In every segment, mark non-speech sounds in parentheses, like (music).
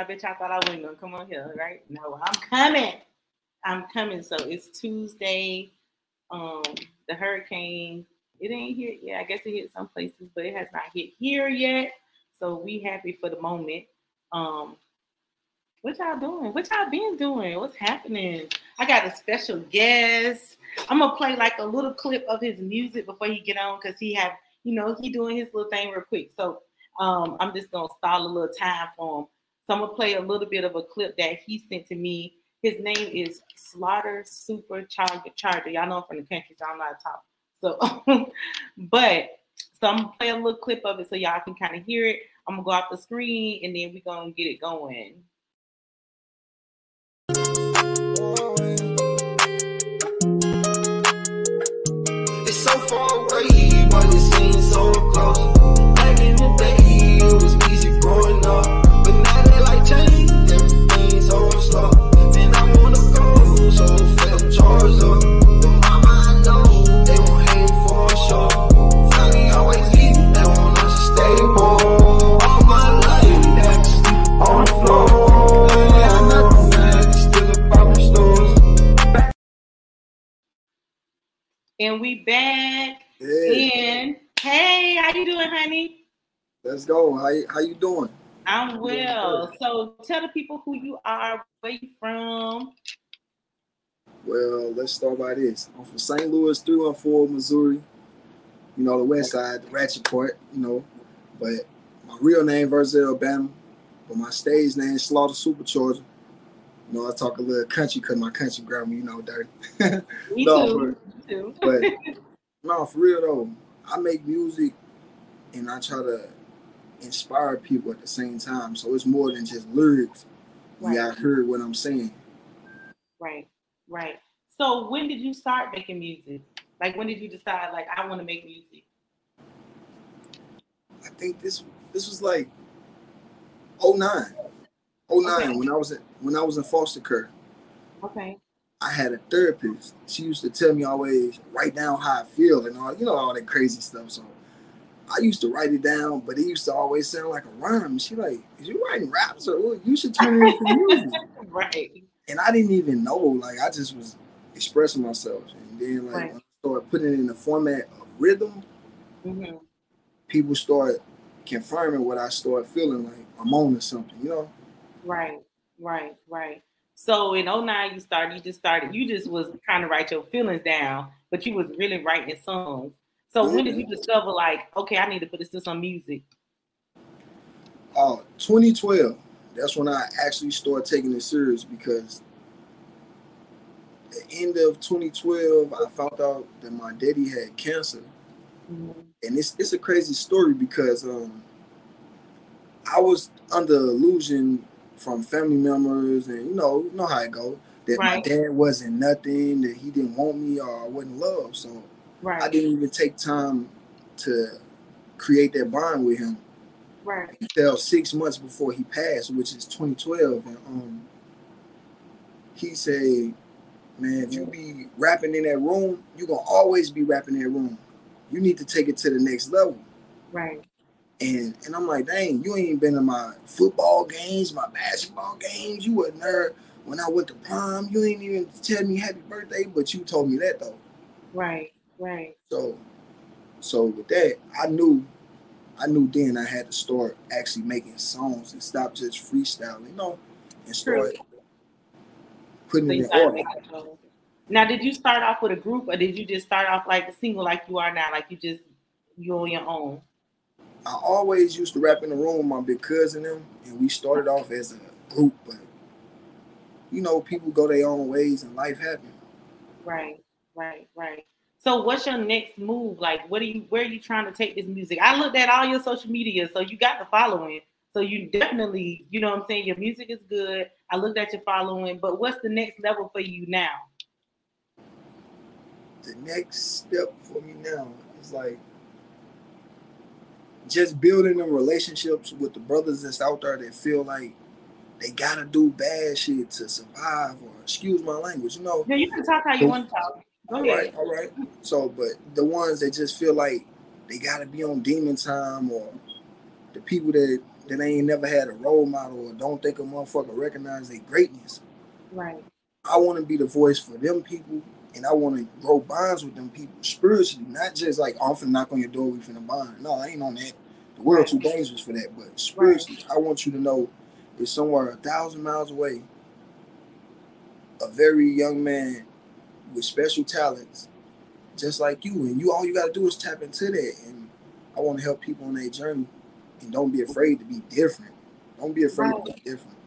I bet y'all thought I wasn't gonna come on here, right? No, I'm coming. I'm coming. So it's Tuesday. Um, the hurricane, it ain't hit yet. I guess it hit some places, but it has not hit here yet. So we happy for the moment. Um, what y'all doing? What y'all been doing? What's happening? I got a special guest. I'm gonna play like a little clip of his music before he get on because he have, you know, he doing his little thing real quick. So um, I'm just gonna stall a little time for him. So I'm gonna play a little bit of a clip that he sent to me. His name is Slaughta Supa Charga. Charger. Y'all know I'm from the country, so I'm not a top. So, (laughs) but so I'm gonna play a little clip of it so y'all can kind of hear it. I'm gonna go off the screen and then we're gonna get it going. It's so far away, but it seems so close. And we back. And hey, how you doing, honey? let's go. How you, how you doing? I'm well. So tell the people who you are, where you from. Well, let's start by this. I'm from St. Louis, 314, Missouri. You know, the west side, the ratchet part, you know. But my real name, Verzel Alabama. But my stage name Slaughta Supa Charga. You know, I talk a little country because my country grammar, you know, dirty. (laughs) Me No, too. Me too. (laughs) but no, for real though, I make music and I try to inspire people at the same time. So it's more than just lyrics. Right. Yeah, I heard what I'm saying. Right, right. So when did you start making music? Like when did you decide like I want to make music? I think this this was like 09. 09 Okay. when I was in, when I was in foster care. Okay. I had a therapist. She used to tell me always write down how I feel and all you know all that crazy stuff. So I used to write it down, but it used to always sound like a rhyme. She like, is you writing raps or you should turn it into music. (laughs) Right. and I didn't even know. Like I just was expressing myself, and then like Right. when I started putting it in the format of rhythm, hmm people start confirming what I started feeling like I'm on to something. You know? Right, right, right. So in 09 you started, you just started, you just was trying to write your feelings down, but you was really writing songs. So when did you discover like, okay, I need to put this to some music? Uh, 2012. That's when I actually started taking it serious because the end of 2012, I found out that my daddy had cancer. Mhm. and it's it's a crazy story because um I was under illusion from family members and you know you know how it go. That my dad wasn't nothing that he didn't want me or I wasn't loved. So I didn't even take time to create that bond with him. Right, until six months before he passed which is 2012 and um he said man if you be rapping in that room you're gonna always be rapping in that room. You need to take it to the next level. Right, And and I'm like, dang, you ain't been to my football games, my basketball games. You wasn't there when I went to prom. You ain't even tell me happy birthday, but you told me that though. right, right. So so with that, I knew I knew then I had to start actually making songs and stop just freestyling, you know, and start putting So it in order. Now, did you start off with a group, or did you just start off like a single, like you are now, like you just you on your own? I always used to rap in the room with my big cousin them, and we started off as a group, but you know, people go their own ways and life happens. Right, right, right. So, what's your next move? Like, what are you? Where are you trying to take this music? I looked at all your social media, so you got the following. So you definitely, you know, what I'm saying your music is good. I looked at your following, but what's the next level for you now? the next step for me now is like just building them relationships with the brothers that's out there that feel like they gotta do bad shit to survive or excuse my language, you know. Yeah, you can talk how you want to talk. Go All ahead. right, all right. So, but the ones that just feel like they gotta be on demon time or the people that that ain't never had a role model or don't think a motherfucker recognize their greatness. Right. I want to be the voice for them people, and I want to grow bonds with them people spiritually, not just like oh, I'm finna knock on your door, we finna bond. No, I ain't on that. The world too dangerous for that. But spiritually, I want you to know it's somewhere a thousand miles away. A very young man with special talents, just like you, and you all you gotta do is tap into that. And I want to help people on their journey, and don't be afraid to be different. Don't be afraid Right. to be different.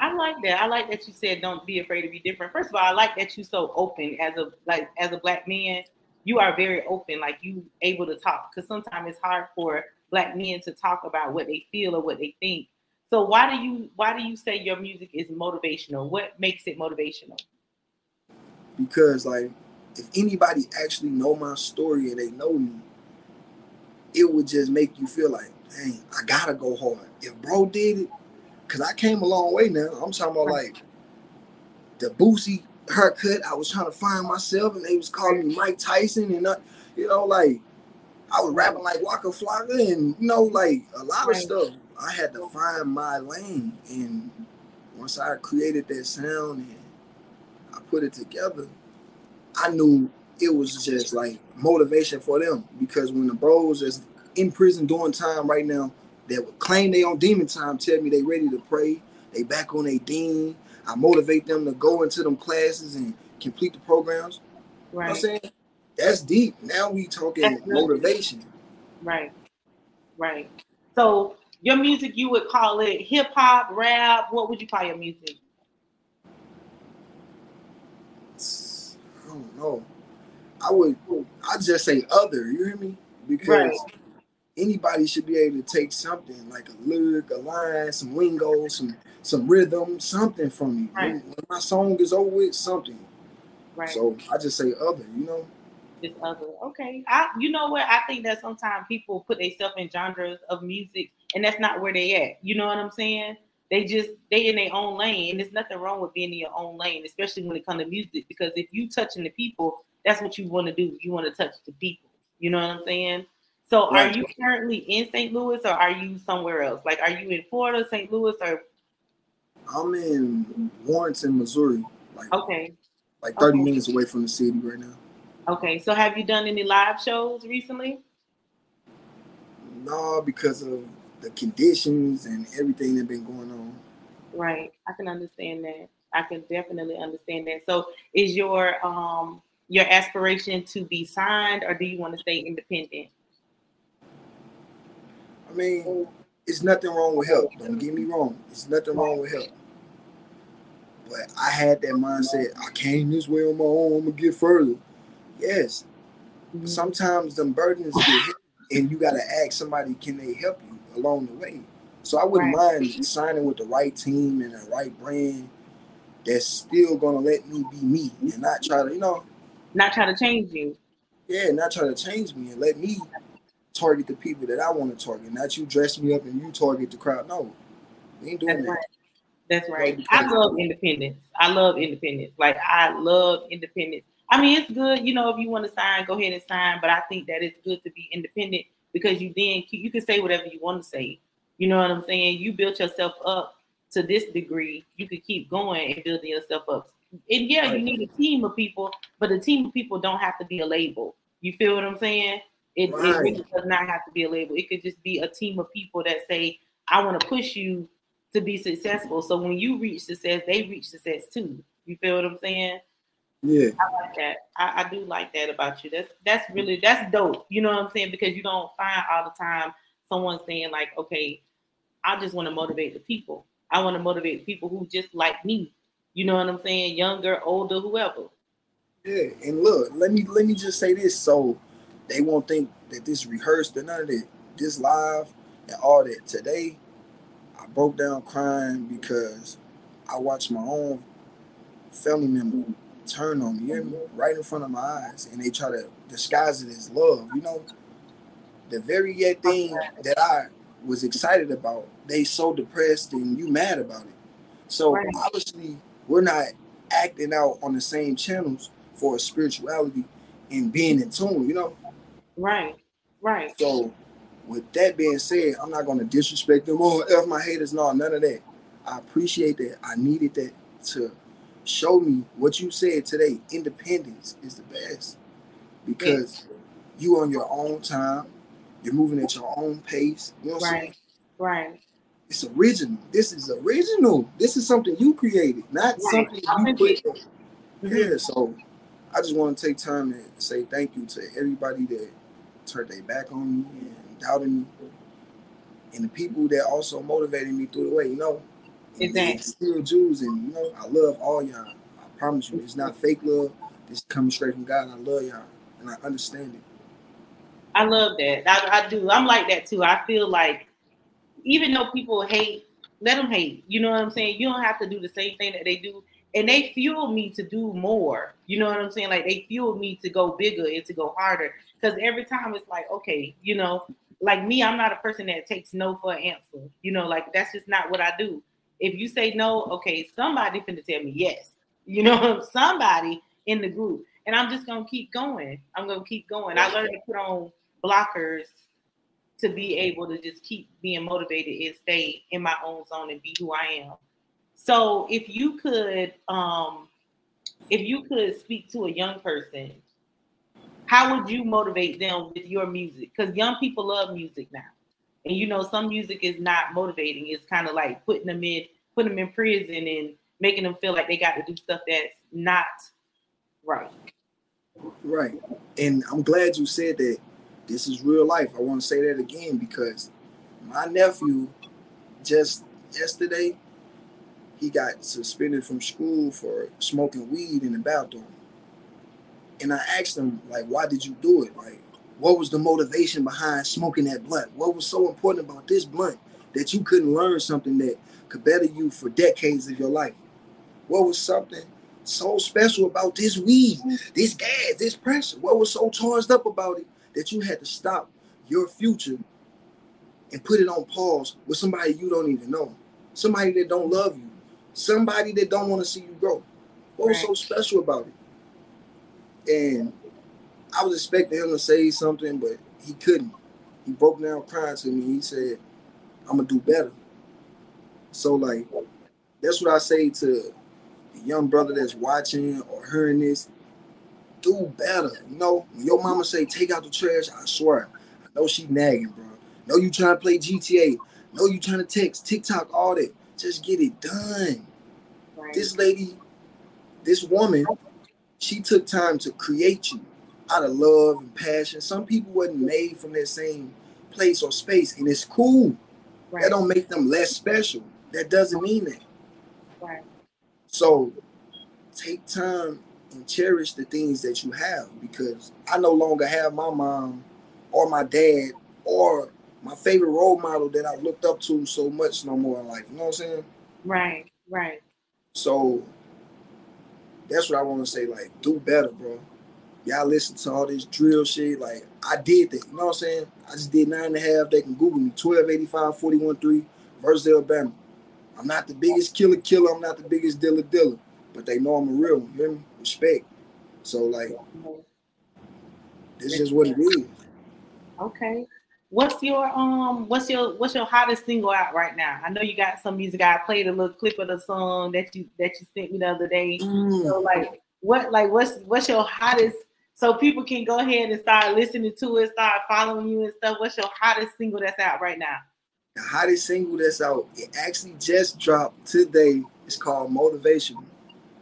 I like that. I like that you said don't be afraid to be different. First of all, I like that you so open as a like as a black man. You are very open, like you able to talk. Because sometimes it's hard for black men to talk about what they feel or what they think. So why do you why do you say your music is motivational? What makes it motivational? because like if anybody actually know my story and they know me, it would just make you feel like, dang, I gotta go hard. If bro did it, cause I came a long way now. I'm talking about like the Boosie haircut. I was trying to find myself, and they was calling me Mike Tyson, and you know, like I was rapping like Waka Flocka, and you know, like a lot of stuff. I had to find my lane, and once I created that sound and I put it together, I knew it was just like motivation for them because when the bros is in prison doing time right now that would claim they on demon time tell me they ready to pray, they back on their deen. I motivate them to go into them classes and complete the programs. You know I'm saying? That's deep. Now we talking That's motivation. right, right. So your music, you would call it hip hop, rap. What would you call your music? I don't know. I would I just say other, you hear me? Because Right. Anybody should be able to take something like a lyric, a line, some lingo, some some rhythm, something from me. Right. When, when my song is over with, something. Right. So I just say other, you know? It's other. Okay. I you know what? I think that sometimes people put themselves in genres of music and that's not where they at. You know what I'm saying? They just they in their own lane. And there's nothing wrong with being in your own lane, especially when it comes to music, because if you touching the people, that's what you want to do. You want to touch the people. You know what I'm saying? So Right. are you currently in St. Louis or are you somewhere else? Like are you in Florida, St. Louis, or I'm in Warrenton, Missouri, like okay. like 30 okay. minutes away from the city right now. Okay. So have you done any live shows recently? No, because of the conditions and everything that been going on. Right. I can understand that. I can definitely understand that. So is your um your aspiration to be signed or do you want to stay independent? I mean, it's nothing wrong with help. Don't get me wrong. It's nothing wrong with help. But I had that mindset. I came this way on my own. I'm gonna get further. Yes. But sometimes them burdens get heavy, and you gotta ask somebody, can they help you along the way? So I wouldn't mind signing with the right team and the right brand that's still gonna let me be me and not try to, you know, Not try to change you. yeah, not try to change me and let me target the people that I want to target. Not you dress me up and you target the crowd. No, we ain't doing That's that. right. That's right. I love independence. I love independence. Like I love independence. I mean, it's good, you know, if you want to sign, go ahead and sign. But I think that it's good to be independent because you then you can say whatever you want to say. You know what I'm saying? You built yourself up to this degree. You could keep going and building yourself up. And yeah, you need a team of people, but a team of people don't have to be a label. You feel what I'm saying? It, it really does not have to be a label. It could just be a team of people that say, I want to push you to be successful. So when you reach success, they reach success too. You feel what I'm saying? Yeah, I like that. I, I do like that about you. That's that's really that's dope. You know what I'm saying? Because you don't find all the time someone saying like, okay, I just want to motivate the people. I want to motivate people who just like me. You know what I'm saying? Younger, older, whoever. yeah. And look, let me let me just say this so they won't think that this rehearsed or none of that. This live and all that. Today, I broke down crying because I watched my own family member turn on me, you right in front of my eyes, and they try to disguise it as love. You know, the very yet thing that I was excited about, they so depressed and you mad about it. So Right. obviously, we're not acting out on the same channels for spirituality and being in tune. You know, Right. Right. so with that being said, I'm not gonna disrespect them or F my haters. No, none of that. I appreciate that. I needed that to show me what you said today. Independence is the best because you on your own time. You're moving at your own pace. You know what I'm saying? Right. Right. It's original. This is original. This is something you created, not Right. something you put. Mhm. Yeah, so I just want to take time to say thank you to everybody that turned their back on me and doubted me, and the people that also motivated me through the way. You know, Exactly. still Jews, and you know, I love all y'all. I promise you, it's not fake love. It's coming straight from God. I love y'all, and I understand it. I love that. I, I do. I'm like that too. I feel like even though people hate, let them hate. You know what I'm saying? You don't have to do the same thing that they do. And they fuel me to do more. You know what I'm saying? Like they fuel me to go bigger and to go harder. Because every time it's like, okay, you know, like me, I'm not a person that takes no for an answer. You know, like that's just not what I do. If you say no, okay, somebody finna tell me yes. You know, (laughs) somebody in the group. And I'm just gonna keep going. I'm gonna keep going. I learned to put on blockers to be able to just keep being motivated and stay in my own zone and be who I am. So if you could um if you could speak to a young person, how would you motivate them with your music? Because young people love music now. And you know, some music is not motivating. It's kind of like putting them in putting them in prison and making them feel like they got to do stuff that's not right. Right. And I'm glad you said that this is real life. I want to say that again because my nephew just yesterday he got suspended from school for smoking weed in the bathroom. And I asked him, like, why did you do it? Like, what was the motivation behind smoking that blunt? What was so important about this blunt that you couldn't learn something that could better you for decades of your life? What was something so special about this weed, this gas, this pressure? What was so charged up about it that you had to stop your future and put it on pause with somebody you don't even know, somebody that don't love you, somebody that don't want to see you grow? What was so special about it? And I was expecting him to say something, but he couldn't. He broke down crying to me. He said, "I'm gonna do better." So like, that's what I say to the young brother that's watching or hearing this. Do better. You know, when your mama say take out the trash, I swear, I know she nagging, bro. Know you trying to play GTA. Know you trying to text, TikTok, all that. Just get it done. Right. This lady, this woman, she took time to create you out of love and passion. Some people wasn't made from that same place or space, and it's cool. right. That don't make them less special. That doesn't mean that. right. So take time and cherish the things that you have because I no longer have my mom or my dad or my favorite role model that I've looked up to so much no more in life. You know what I'm saying? Right. Right. So that's what I want to say. Like, do better, bro. Y'all listen to all this drill shit. Like, I did that. You know what I'm saying? I just did nine and a half. They can Google me 1285 41 3 versus Alabama. I'm not the biggest killer killer. I'm not the biggest dealer dealer. But they know I'm a real one. You? Respect. So, like, this is what it is. Okay. What's your um what's your what's your hottest single out right now? I know you got some music. I played a little clip of the song that you that you sent me the other day. Mm. So like what like what's what's your hottest so people can go ahead and start listening to it, start following you and stuff. What's your hottest single that's out right now? The hottest single that's out, it actually just dropped today. It's called Motivation.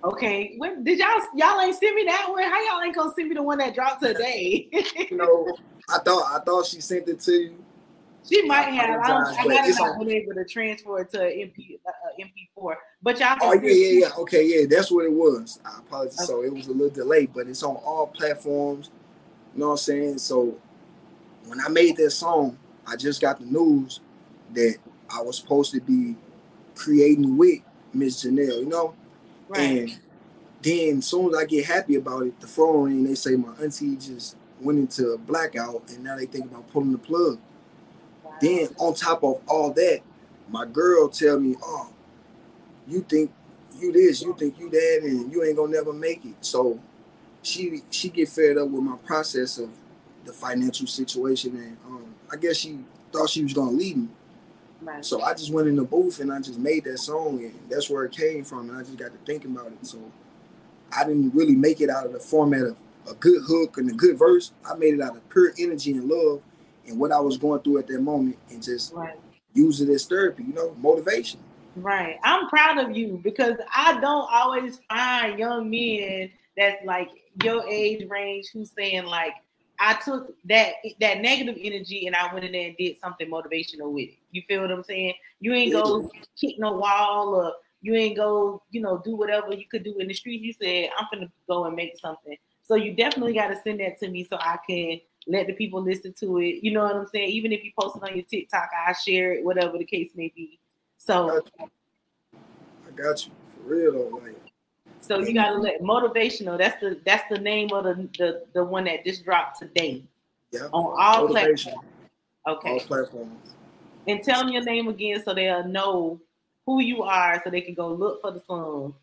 Okay. What did y'all y'all ain't send me that one? How y'all ain't gonna send me the one that dropped (laughs) today? You know, I thought I thought she sent it to you. She might have. I, don't, I but might it's have on- not been able to transfer it to MP uh, MP4. But y'all. Oh yeah, yeah, yeah. Okay, yeah, that's what it was. I apologize. So it was a little delay, but it's on all platforms. You know what I'm saying? So when I made that song, I just got the news that I was supposed to be creating with Miss Janelle, you know? Right. And then as soon as I get happy about it, the phone ring, they say my auntie just went into a blackout and now they think about pulling the plug. Wow. Then on top of all that, my girl tell me, "Oh, you think you this, you think you that, and you ain't gonna never make it." So she she get fed up with my process of the financial situation, and um, I guess she thought she was gonna leave me. Right. So I just went in the booth and I just made that song, and that's where it came from. And I just got to thinking about it. So I didn't really make it out of the format of a good hook and a good verse. I made it out of pure energy and love and what I was going through at that moment, and just Right. use it as therapy. You know, motivation. Right. I'm proud of you because I don't always find young men that's like your age range who's saying like I took that that negative energy and I went in there and did something motivational with it. You feel what I'm saying? You ain't go kick no wall or you ain't go, you know, do whatever you could do in the street. You said, I'm gonna go and make something. So you definitely gotta send that to me so I can let the people listen to it. You know what I'm saying? Even if you post it on your TikTok, I share it, whatever the case may be. So I got you for real though. Like So you gotta let motivational. That's the that's the name of the the, the one that just dropped today yeah, on all platforms. all Okay, platforms. and tell them your name again so they'll know who you are, so they can go look for the song.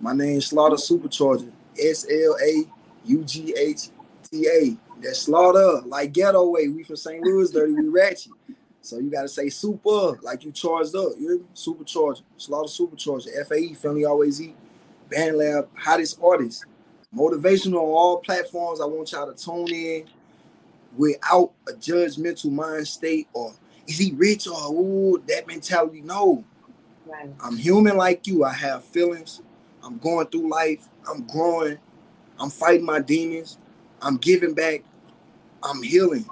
My name's Slaughta Supa Charga. S L A U G H T A. That's Slaughta, like ghetto way. We from St. Louis, dirty, we ratchet. So you gotta say super, like you charged up. You hear me? Supa Charga. Slaughter Supercharger. FAE, Family Always Eat. BandLab, hottest artist. Motivational on all platforms. I want y'all to tune in without a judgmental mind state or is he rich or ooh, that mentality. No. Right. I'm human like you. I have feelings. I'm going through life. I'm growing. I'm fighting my demons. I'm giving back. I'm healing.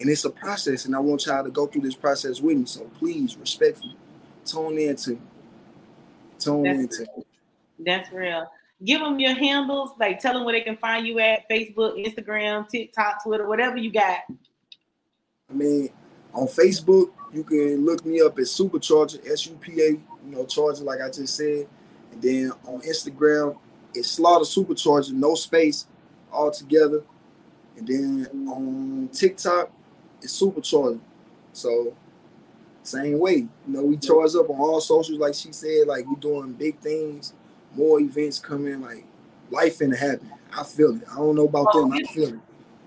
And it's a process. And I want y'all to go through this process with me. So please, respectfully, tune in to me. Tune That's in to me. That's real. Give them your handles, like tell them where they can find you at Facebook, Instagram, TikTok, Twitter, whatever you got. I mean, on Facebook, you can look me up as Supa Charga, S U P A, you know, Charger, like I just said. And then on Instagram, it's Slaughta Supa Charga, no space, all together. And then on TikTok, it's Supa Charga. So, same way, you know, we charge up on all socials, like she said, like we doing big things, more events coming, like life finna happen. I feel it. I don't know about them, I feel it.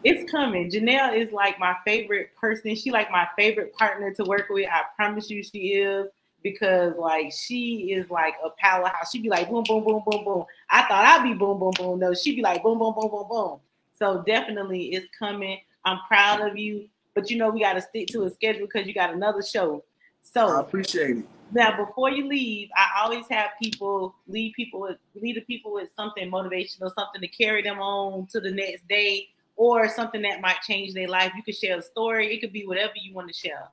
It's coming. Janelle is like my favorite person. She like my favorite partner to work with. I promise you she is because like she is like a powerhouse. She'd be like boom, boom, boom, boom, boom. I thought I'd be boom, boom, boom. No, she'd be like boom, boom, boom, boom, boom. So definitely it's coming. I'm proud of you. But you know we gotta stick to a schedule because you got another show. So I appreciate it. now before you leave, I always have people leave people with lead the people with something motivational, something to carry them on to the next day, or something that might change their life. You could share a story. It could be whatever you want to share.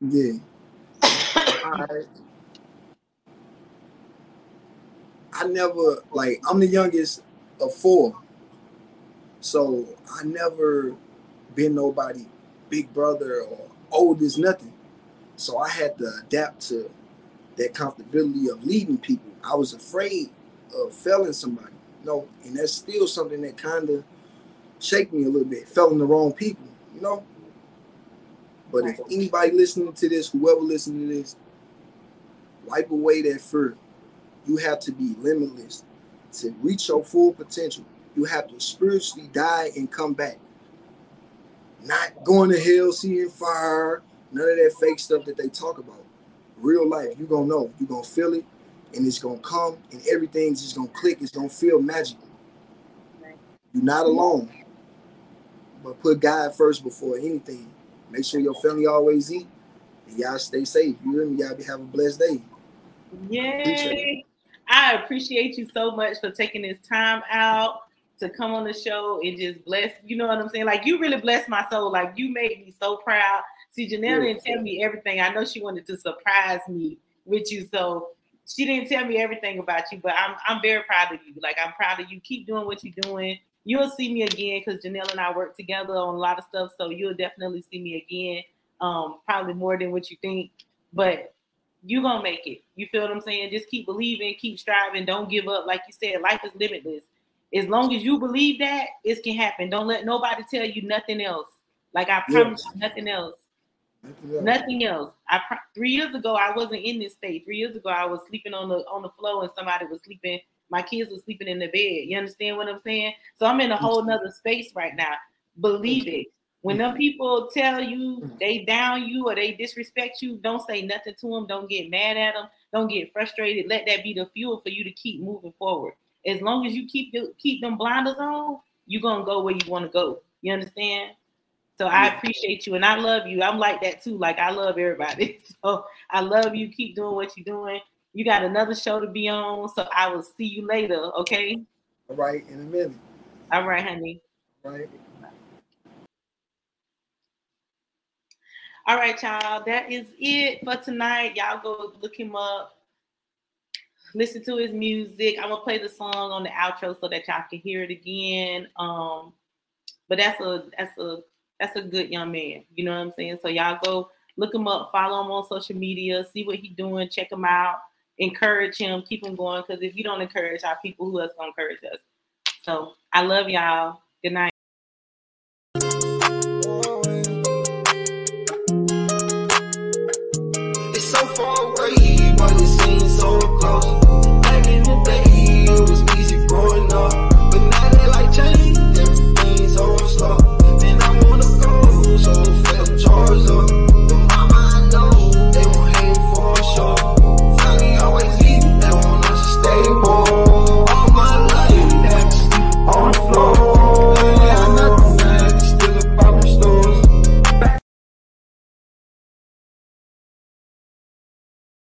Yeah. I, I never like I'm the youngest of four. So I never been nobody big brother or old oldest nothing. So I had to adapt to that comfortability of leading people. I was afraid of failing somebody. No, and that's still something that kind of shake me a little bit. Failing the wrong people, you know. But if anybody listening to this, whoever listening to this, wipe away that fear. You have to be limitless to reach your full potential. You have to spiritually die and come back. Not going to hell, seeing fire, none of that fake stuff that they talk about. Real life, you're gonna know, you're gonna feel it, and it's gonna come, and everything's just gonna click, it's gonna feel magical. You're not alone. But put God first before anything. Make sure your family always eat. And y'all stay safe. You hear me? Y'all be have a blessed day. Yay! I appreciate you so much for taking this time out to come on the show and just bless. You know what I'm saying? Like you really blessed my soul. Like you made me so proud. See, Janelle didn't tell me everything. I know she wanted to surprise me with you, so she didn't tell me everything about you. But I'm I'm very proud of you. Like I'm proud of you. Keep doing what you're doing. You'll see me again because Janelle and I work together on a lot of stuff. So you'll definitely see me again. Um, probably more than what you think. But you're gonna make it. You feel what I'm saying? Just keep believing, keep striving, don't give up. Like you said, life is limitless. As long as you believe that, it can happen. Don't let nobody tell you nothing else. Like I promise you, nothing else. Nothing else. I pro- three years ago I wasn't in this state. Three years ago I was sleeping on the on the floor and somebody was sleeping. My kids were sleeping in the bed. You understand what I'm saying? So I'm in a whole nother space right now. Believe it. When them people tell you mm. they down you or they disrespect you, don't say nothing to them. Don't get mad at them. Don't get frustrated. Let that be the fuel for you to keep moving forward. As long as you keep the, keep them blinders on, you're gonna go where you want to go. You understand? So I appreciate you and I love you. I'm like that too. Like I love everybody. (laughs) So I love you. Keep doing what you're doing. You got another show to be on. So I will see you later. Okay. All right, in a minute. All right, honey. All right. All right, y'all. That is it for tonight. Y'all go look him up. Listen to his music. I'm gonna play the song on the outro so that y'all can hear it again. Um, but that's a that's a that's a good young man. You know what I'm saying? So y'all go look him up, follow him on social media, see what he's doing, check him out, encourage him, keep him going. Because if you don't encourage our people, who else gonna encourage us? So I love y'all. Good night.